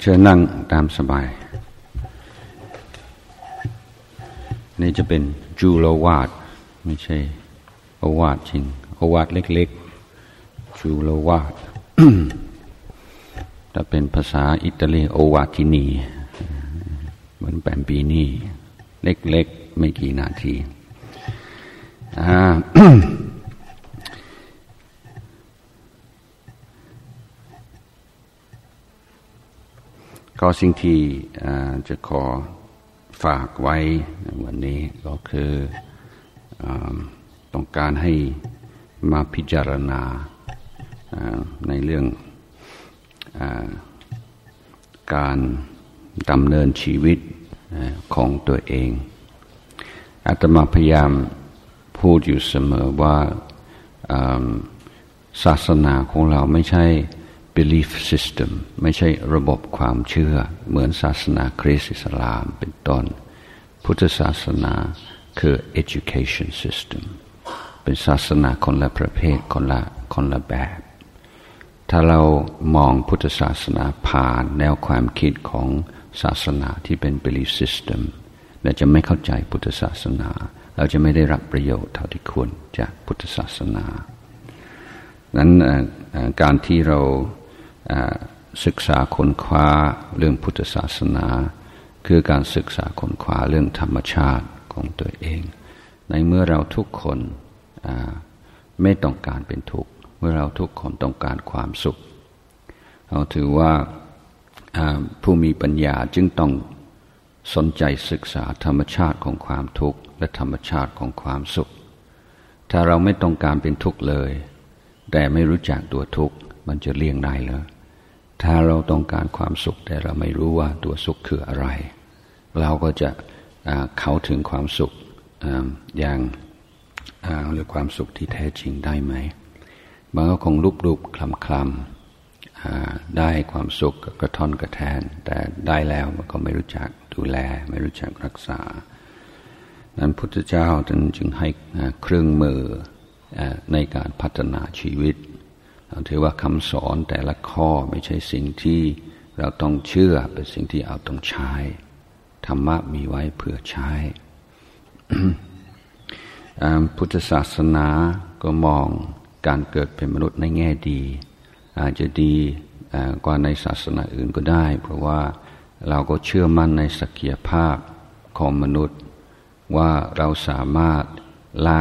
เชิญนั่งตามสบาย นี่จะเป็นจูโลวาดไม่ใช่อวาดจริงอวาดเล็กๆ จูโลวาดถ้าเป็นภาษาอิตาลีโอวาตินี เหมือนแปมปีนี่ เล็กๆ ไม่กี่นาที ก็สิ่งที่จะขอฝากไว้วันนี้ก็คืออต้องการให้มาพิจารณาในเรื่องอการดำเนินชีวิตของตัวเองอาตมาพยายามพูดอยู่เสมอว่าศาสนาของเราไม่ใช่ belief system ไม่ใช่ระบบความเชื่อ เหมือนศาสนาคริสต์อิสลามเป็นต้น พุทธศาสนาคือ education system เป็นศาสนาคนละประเภทคนละคนละแบบ ถ้าเรามองพุทธศาสนาผ่านแนวความคิดของศาสนาที่เป็น belief system เราจะไม่เข้าใจพุทธศาสนา เราจะไม่ได้รับประโยชน์เท่าที่ควรจากพุทธศาสนานั้นการที่เรา ศึกษาค้นคว้าเรื่องพุทธศาสนา คือการศึกษาค้นคว้าเรื่องธรรมชาติของตัวเอง ในเมื่อเราทุกคนไม่ต้องการเป็นทุกข์เมื่อเราทุกคนต้องการความสุข เราถือว่าผู้มีปัญญาจึงต้องสนใจศึกษาธรรมชาติของความทุกข์และธรรมชาติของความสุข ถ้าเราไม่ต้องการเป็นทุกข์เลย แต่ไม่รู้จักตัวทุกข์มันจะเลี่ยงได้เลย ถ้าเราต้องการความสุขแต่เราไม่รู้ว่าตัวสุขคืออะไร เราก็จะเข้าถึงความสุขอย่างหรือความสุขที่แท้จริงได้ไหมมันก็คงรูปรูปคลำคลำได้ความสุขกระท่อนกระแทน แต่ได้แล้วมันก็ไม่รู้จักดูแล ไม่รู้จักรักษา นั้นพุทธเจ้าจึงให้เครื่องมือในการพัฒนาชีวิต ถือว่าคำสอนแต่ละข้อไม่ใช่สิ่งที่เราต้องเชื่อเป็นสิ่งที่เอาต้องใช้ธรรมะมีไว้เพื่อใช้พุทธศาสนาก็มองการเกิดเป็นมนุษย์ในแง่ดี อาจจะดีกว่าในศาสนาอื่นก็ได้ เพราะว่าเราก็เชื่อมั่นในศักยภาพของมนุษย์ ว่าเราสามารถละ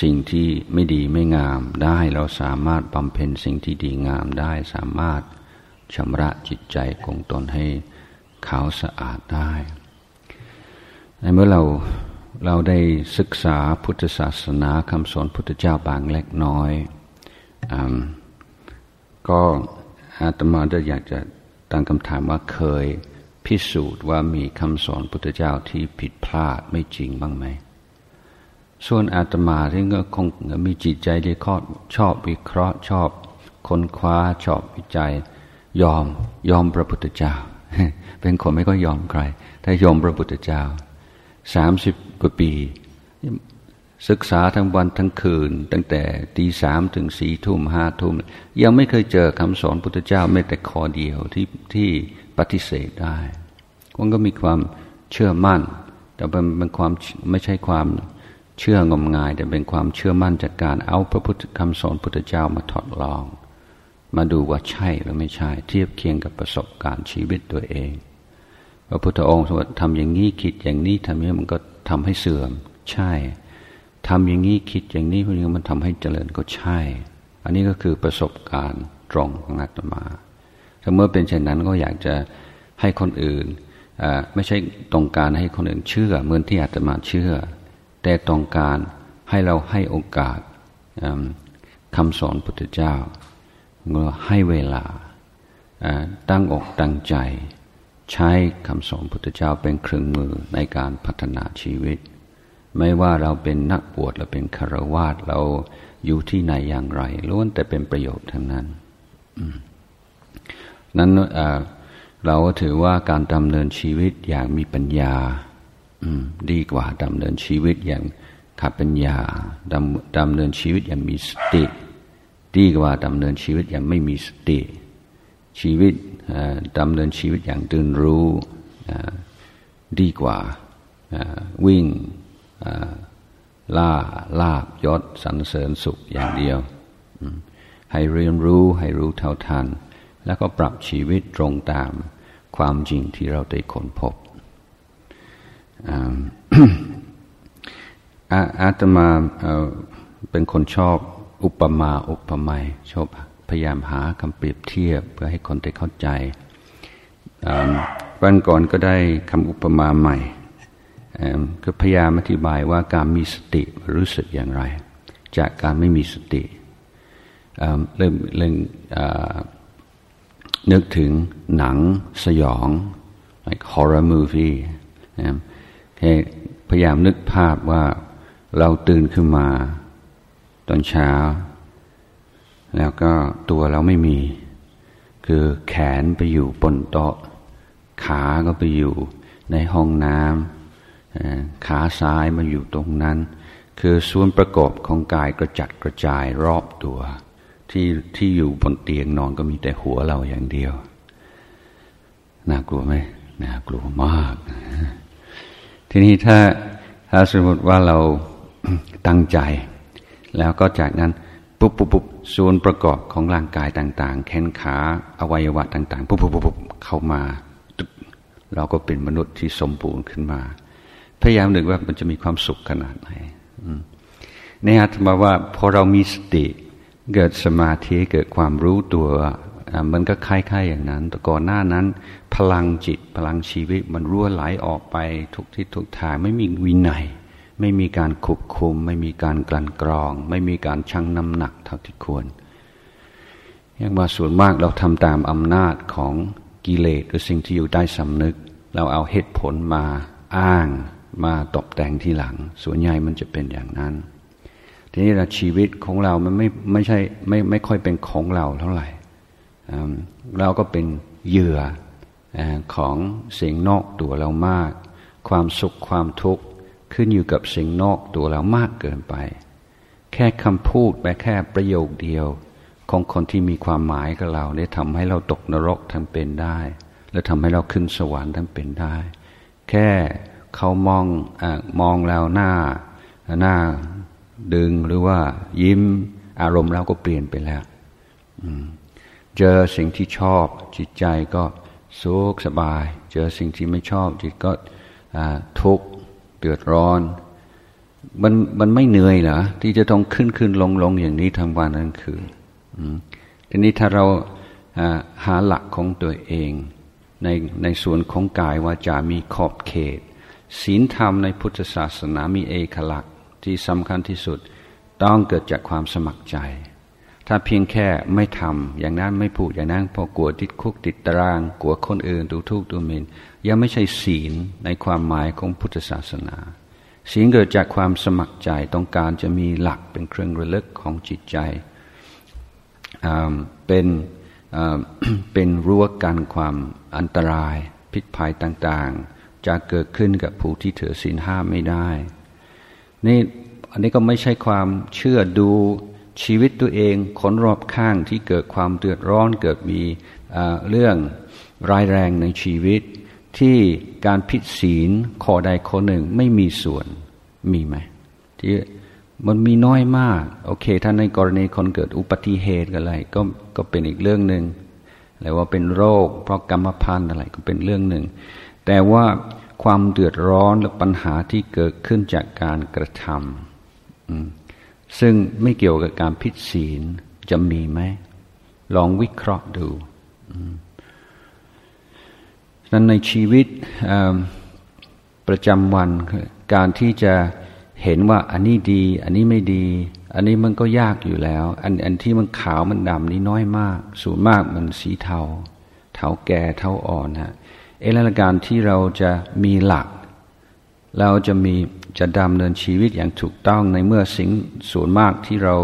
สิ่งที่ไม่ดีไม่งามได้เราสามารถบำเพ็ญสิ่งที่ดีงามได้สามารถชำระจิตใจของตนให้ขาวสะอาดได้ในเมื่อเราเราได้ศึกษาพุทธศาสนาคำสอนพุทธเจ้าบางเล็กน้อยอก็อาตมาจะอยากจะตั้งคำถามว่าเคยพิสูจน์ว่ามีคำสอนพุทธเจ้าที่ผิดพลาดไม่จริงบ้างไหม ส่วนอาตมาที่ก็คงมีจิตใจที่ชอบวิเคราะห์ชอบค้นคว้าชอบวิจัย ยอมยอมพระพุทธเจ้า เป็นคนไม่ก็ยอมใคร ถ้ายอมพระพุทธเจ้าสามสิบกว่าปี ศึกษาทั้งวันทั้งคืน ตั้งแต่ตีสามถึงสี่ทุ่มห้าทุ่ม ยังไม่เคยเจอคำสอนพุทธเจ้าแม้แต่ข้อเดียวที่ที่ปฏิเสธได้มันก็มีความเชื่อมั่น แต่เป็นความไม่ใช่ความ เชื่องมงายแต่เป็นความเชื่อมั่นจากการเอาพระพุทธคำสอนพุทธเจ้ามาทดลอง มาดูว่าใช่หรือไม่ใช่ เทียบเคียงกับประสบการณ์ชีวิตตัวเองพระพุทธองค์สมมติทำอย่างนี้คิดอย่างนี้ทำอย่างนี้มันก็ทำให้เสื่อม ใช่ทำอย่างนี้คิดอย่างนี้พวกนี้มันทำให้เจริญก็ใช่ อันนี้ก็คือประสบการณ์ตรงของอาตมาถ้าเมื่อเป็นเช่นนั้นก็อยากจะให้คนอื่นไม่ใช่ตรงการให้คนอื่นเชื่อเหมือนที่อาตมาเชื่อ แต่ต้องการให้เราให้โอกาสคำสอนพุทธเจ้าเมื่อให้เวลาตั้งอกตั้งใจ ใช้คำสอนพุทธเจ้าเป็นเครื่องมือในการพัฒนาชีวิต ไม่ว่าเราเป็นนักบวชเราเป็นคารวาสเราอยู่ที่ไหนอย่างไรล้วนแต่เป็นประโยชน์ทั้งนั้นนั้นเราถือว่าการดำเนินชีวิตอย่างมีปัญญา ดีกว่าดำเนินชีวิตอย่างขาดปัญญาดำดำเนินชีวิตอย่างมีสติ ดีกว่าดำเนินชีวิตอย่างไม่มีสติ ชีวิตดำเนินชีวิตอย่างตื่นรู้ดีกว่าวิ่งล่าลาบยศสรรเสริญสุขอย่างเดียว ให้เรียนรู้ให้รู้เท่าทัน แล้วก็ปรับชีวิตตรงตามความจริงที่เราได้ค้นพบ อาตมาเป็นคนชอบอุปมาอุปไมยชอบพยายามหาคำเปรียบเทียบ เพื่อให้คนได้เข้าใจวันก่อนก็ได้คำอุปมาใหม่ก็พยายามอธิบายว่าการมีสติรู้สึกอย่างไร จากการไม่มีสติเริ่มเริ่มนึกถึงหนังสยอง like horror movie พยายามนึกภาพว่าเราตื่นขึ้นมา ตอนเช้า แล้วก็ตัวเราไม่มี คือแขนไปอยู่บนโต๊ะ ขาก็ไปอยู่ในห้องน้ำขาซ้ายมาอยู่ตรงนั้น คือส่วนประกอบของกายกระจัดกระจายรอบตัว ที่ที่อยู่บนเตียงนอนก็มีแต่หัวเราอย่างเดียว น่ากลัวไหมน่ากลัวมาก ทีนี้ถ้าถ้าสมมติว่าเราตั้งใจ แล้วก็จากนั้นปุ๊บปุ๊บปุ๊บส่วนประกอบของร่างกายต่าง ๆ แขนขาอวัยวะต่าง ๆ ปุ๊บปุ๊บปุ๊บเข้ามา เราก็เป็นมนุษย์ที่สมบูรณ์ขึ้นมา พยายามนึกว่ามันจะมีความสุขขนาดไหนในอาตมาว่าพอเรามีสติเกิดสมาธิเกิดความรู้ตัว มันก็คล้ายๆอย่างนั้น แต่ก่อนหน้านั้น พลังจิตพลังชีวิตมันรั่วไหลออกไปทุกทิศทุกทางไม่มีวินัย ไม่มีการควบคุม ไม่มีการกลั่นกรอง ไม่มีการชั่งน้ำหนักเท่าที่ควรอย่างว่าส่วนมากเราทำตามอำนาจของกิเลสหรือสิ่งที่อยู่ใต้สำนึก เราเอาเหตุผลมาอ้างมาตกแต่งทีหลัง ส่วนใหญ่มันจะเป็นอย่างนั้น ทีนี้ชีวิตของเรามันไม่ไม่ใช่ไม่ไม่ค่อยเป็นของเราเท่าไหร่ เราก็เป็นเหยื่อของสิ่งนอกตัวเรามาก ความสุขความทุกข์ขึ้นอยู่กับสิ่งนอกตัวเรามากเกินไป แค่คำพูดแม้แค่ประโยคเดียว ของคนที่มีความหมายกับเราได้ทำให้เราตกนรกทั้งเป็นได้ และทำให้เราขึ้นสวรรค์ทั้งเป็นได้ แค่เขามองอมองเราหน้าหน้าดึงหรือว่ายิ้มอารมณ์เราก็เปลี่ยนไปแล้ว เจอสิ่งที่ชอบจิตใจก็สุขสบาย เจอสิ่งที่ไม่ชอบจิตก็ทุกข์เดือดร้อน มันมันไม่เหนื่อยเหรอที่จะต้องขึ้นขึ้นลงลงอย่างนี้ทั้งวันทั้งคืนทีนี้ถ้าเราหาหลักของตัวเอง ในในส่วนของกายว่าจะมีขอบเขตศีลธรรมในพุทธศาสนามีเอกลักษณ์ที่สำคัญที่สุดต้องเกิดจากความสมัครใจ ถ้าเพียงแค่ไม่ทำอย่างนั้นไม่พูดอย่างนั้นพอกลัวติดคุกติดตาราง กลัวคนอื่นดูทุกข์ดูหมินยังไม่ใช่ศีลในความหมายของพุทธศาสนา ศีลเกิดจากความสมัครใจต้องการจะมีหลักเป็นเครื่องระลึกของจิตใจเป็นเป็นรั้วกันความอันตราย พิษภัยต่างๆ จะเกิดขึ้นกับผู้ที่ถือศีลห้าไม่ได้ นี่อันนี้ก็ไม่ใช่ความเชื่อดู ชีวิตตัวเองคนรอบข้างที่เกิดความเดือดร้อนเกิดมีเรื่องร้ายแรงในชีวิต ที่การผิดศีลข้อใดข้อหนึ่งไม่มีส่วนมีไหมที่มันมีน้อยมาก โอเค ถ้าในกรณีคนเกิดอุบัติเหตุอะไรก็ก็เป็นอีกเรื่องหนึ่งหรือว่าเป็นโรค เพราะกรรมพันธุ์อะไรก็เป็นเรื่องหนึ่ง แต่ว่าความเดือดร้อนและปัญหาที่เกิดขึ้นจากการกระทำ ซึ่งไม่เกี่ยวกับการพิดศีลจะมีไหม ลองวิเคราะห์ดูนั้นในชีวิตประจำวันการที่จะเห็นว่าอันนี้ดี อันนี้ไม่ดี อันนี้มันก็ยากอยู่แล้ว อันอันที่มันขาวมันดำนี่น้อยมากสูงมากมันสีเทา เทาแก่เทาอ่อนฮะเอละการที่เราจะมีหลัก เราจะมีจะดำเนินชีวิตอย่างถูกต้องในเมื่อสิ่งส่วนมากที่เรา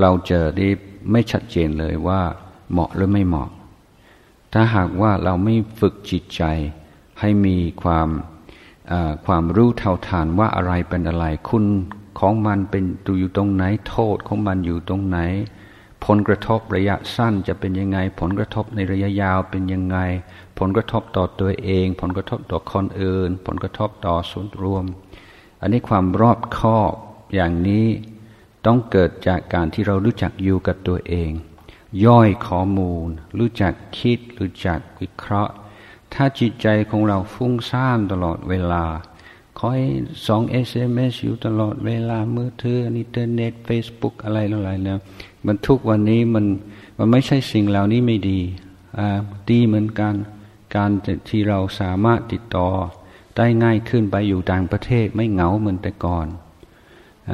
เราเจอได้ไม่ชัดเจนเลยว่าเหมาะหรือไม่เหมาะ ถ้าหากว่าเราไม่ฝึกจิตใจให้มีความความรู้เท่าทานว่าอะไรเป็นอะไร คุณของมันเป็นอยู่ตรงไหนโทษของมันอยู่ตรงไหน ผลกระทบระยะสั้นจะเป็นยังไง ผลกระทบในระยะยาวเป็นยังไง ผลกระทบต่อตัวเอง ผลกระทบต่อคนอื่น ผลกระทบต่อส่วนรวม อันนี้ความรอบคอบอย่างนี้ต้องเกิดจากการที่เรารู้จักอยู่กับตัวเอง ย่อยข้อมูล รู้จักคิด รู้จักวิเคราะห์ ถ้าจิตใจของเราฟุ้งซ่านตลอดเวลา คอยส่ง SMS อยู่ตลอดเวลามือถืออินเทอร์เน็ตเฟซบุ๊กอะไรอะไรแล้วมันทุกวันนี้มันมันไม่ใช่สิ่งเหล่านี้ไม่ดีอ่าดีเหมือนกันการที่เราสามารถติดต่อได้ง่ายขึ้นไปอยู่ต่างประเทศไม่เหงาเหมือนแต่ก่อนอ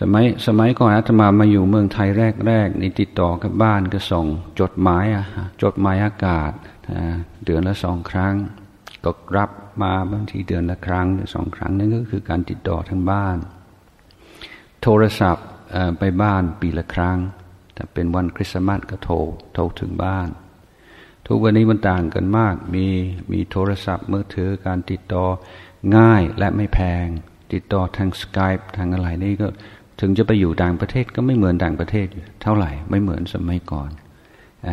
สมัยสมัยก่อนอาตมามาอยู่เมืองไทยแรกๆนี่ติดต่อกับบ้านก็ส่งจดหมายอะจดหมายอากาศเดือนละสองครั้ง ก็รับมาบางทีเดือนละครั้งหรือสองครั้งนั่นก็คือการติดต่อทางบ้าน โทรศัพท์ไปบ้านปีละครั้งถ้าเป็นวันคริสต์มาสก็โทรโทรถึงบ้าน ทุกวันนี้มันต่างกันมากมีมีโทรศัพท์มือถือการติดต่อง่ายและไม่แพง ติดต่อทางสกายทางอะไรนี่ก็ถึงจะไปอยู่ต่างประเทศก็ไม่เหมือนต่างประเทศเท่าไหร่ไม่เหมือนสมัยก่อนอ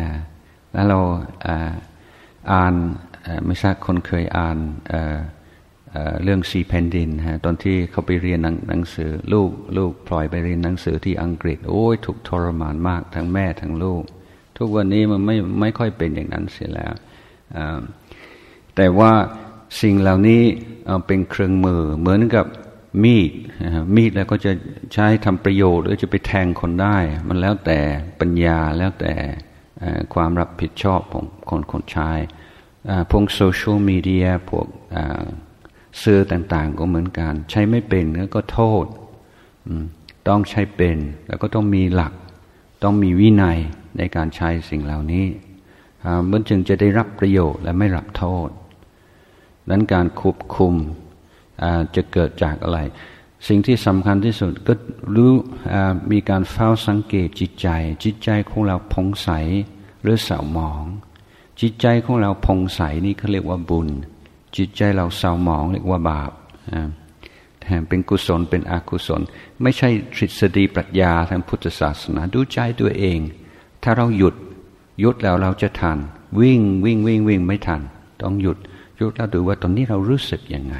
แล้วเราอ่าน ไม่ทราบคนเคยอ่านเรื่องสีแผ่นดินฮะตอนที่เขาไปเรียนหนังสือ ลูกลูกพลอยไปเรียนหนังสือที่อังกฤษ โอ้ยถูกทรมานมากทั้งแม่ทั้งลูก ทุกวันนี้มันไม่ไม่ค่อยเป็นอย่างนั้นเสียแล้ว แต่ว่าสิ่งเหล่านี้เป็นเครื่องมือเหมือนกับมีดมีดแล้วก็จะใช้ทำประโยชน์ หรือจะไปแทงคนได้ มันแล้วแต่ปัญญาแล้วแต่ความรับผิดชอบของคนคนใช้ พวกโซเชียลมีเดียพวกสื่อต่างๆ ก็เหมือนกัน ใช้ไม่เป็นก็โทษ ต้องใช้เป็น แล้วก็ต้องมีหลัก ต้องมีวินัยในการใช้สิ่งเหล่านี้มันจึงจะได้รับประโยชน์และไม่รับโทษ นั้นการควบคุมจะเกิดจากอะไร สิ่งที่สำคัญที่สุดก็รู้มีการเฝ้าสังเกตจิตใจ จิตใจของเราพองใสหรือเศร้าหมอง จิตใจของเราพองใสนี่เขาเรียกว่าบุญ จิตใจเราเศร้าหมองเรียกว่าบาปแถมเป็นกุศลเป็นอกุศล ไม่ใช่ทฤษฎีปรัชญาทางพุทธศาสนาดูใจตัวเอง ถ้าเราหยุดหยุดแล้วเราจะทัน วิ่งวิ่งวิ่งวิ่งไม่ทัน ต้องหยุดหยุดแล้วดูว่าตอนนี้เรารู้สึกยังไง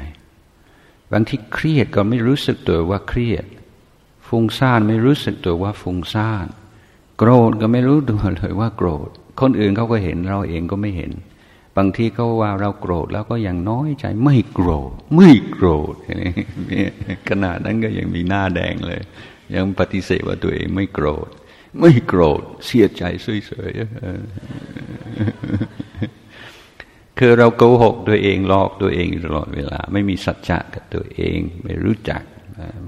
บางที่เครียดก็ไม่รู้สึกตัวว่าเครียดฟุ้งซ่านไม่รู้สึกตัวว่าฟุ้งซ่าน โกรธก็ไม่รู้ตัวเลยว่าโกรธ คนอื่นเขาก็เห็นเราเองก็ไม่เห็น บางทีเขาว่าเราโกรธแล้วก็ยังน้อยใจไม่โกรธ ไม่โกรธนี่ขนาดนั้นก็ยังมีหน้าแดงเลย ยังปฏิเสธว่าตัวเองไม่โกรธ ไม่โกรธเสียใจเฉยๆคือเราโกหกตัวเองหลอกตัวเองตลอดเวลา ไม่มีสัจจะกับตัวเอง ไม่รู้จัก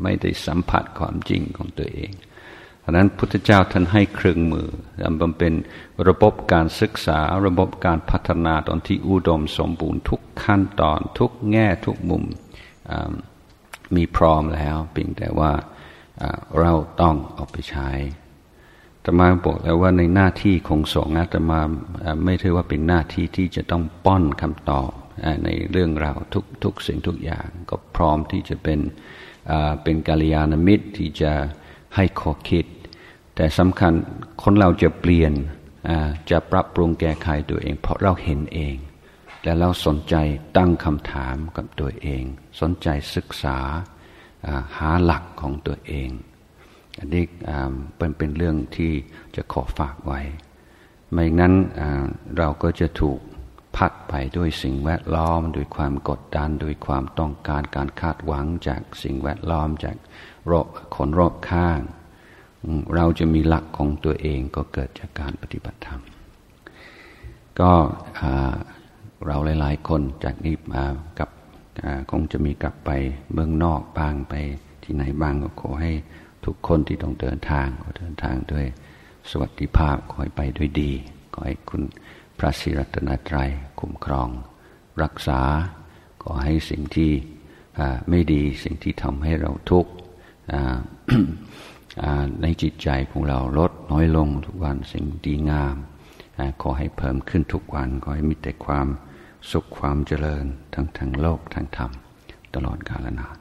ไม่ได้สัมผัสความจริงของตัวเอง ราะนั้นพุทธเจ้าท่านให้เครื่องมือมันเป็นระบบการศึกษาระบบการพัฒนาตอนที่อุดมสมบูรณ์ทุกขั้นตอนทุกแง่ทุกมุมมีพร้อมแล้วเพียงแต่ว่าเราต้องเอาไปใช้ตมาบอกแล้วว่าในหน้าที่ของสงฆ์ตมาไม่ถือว่าเป็นหน้าที่ที่จะต้องป้อนคำตอบในเรื่องราวทุกทุกสิ่งทุกอย่าง ก็พร้อมที่จะเป็นเป็นกาลยานมิตรที่จะให้ข้อคิด แต่สำคัญคนเราจะเปลี่ยนจะปรับปรุงแก้ไขตัวเอง เพราะเราเห็นเอง และเราสนใจตั้งคำถามกับตัวเอง สนใจศึกษาหาหลักของตัวเอง อันนี้เป็นเป็นเรื่องที่จะขอฝากไว้ ไม่งั้นเราก็จะถูกพัดไปด้วยสิ่งแวดล้อมด้วยความกดดันด้วยความต้องการการคาดหวังจากสิ่งแวดล้อมจากรคนรอบข้าง เราจะมีหลักของตัวเองก็เกิดจากการปฏิบัติธรรม ก็เราหลาย ๆ คนจากนี้มากับคงจะมีกลับไปเมืองนอกบ้างไปที่ไหนบ้างก็ขอให้ทุกคนที่ต้องเดินทางก็เดินทางด้วยสวัสดิภาพขอให้ไปด้วยดีขอให้คุณพระศิรัตนตรัยคุ้มครอง รักษาขอให้สิ่งที่ไม่ดีสิ่งที่ทำให้เราทุกข์ ในจิตใจของเราลดน้อยลงทุกวันสิ่งดีงาม ขอให้เพิ่มขึ้นทุกวัน ขอให้มีแต่ความสุขความเจริญทั้งทางโลกทางธรรม ตลอดกาลนาน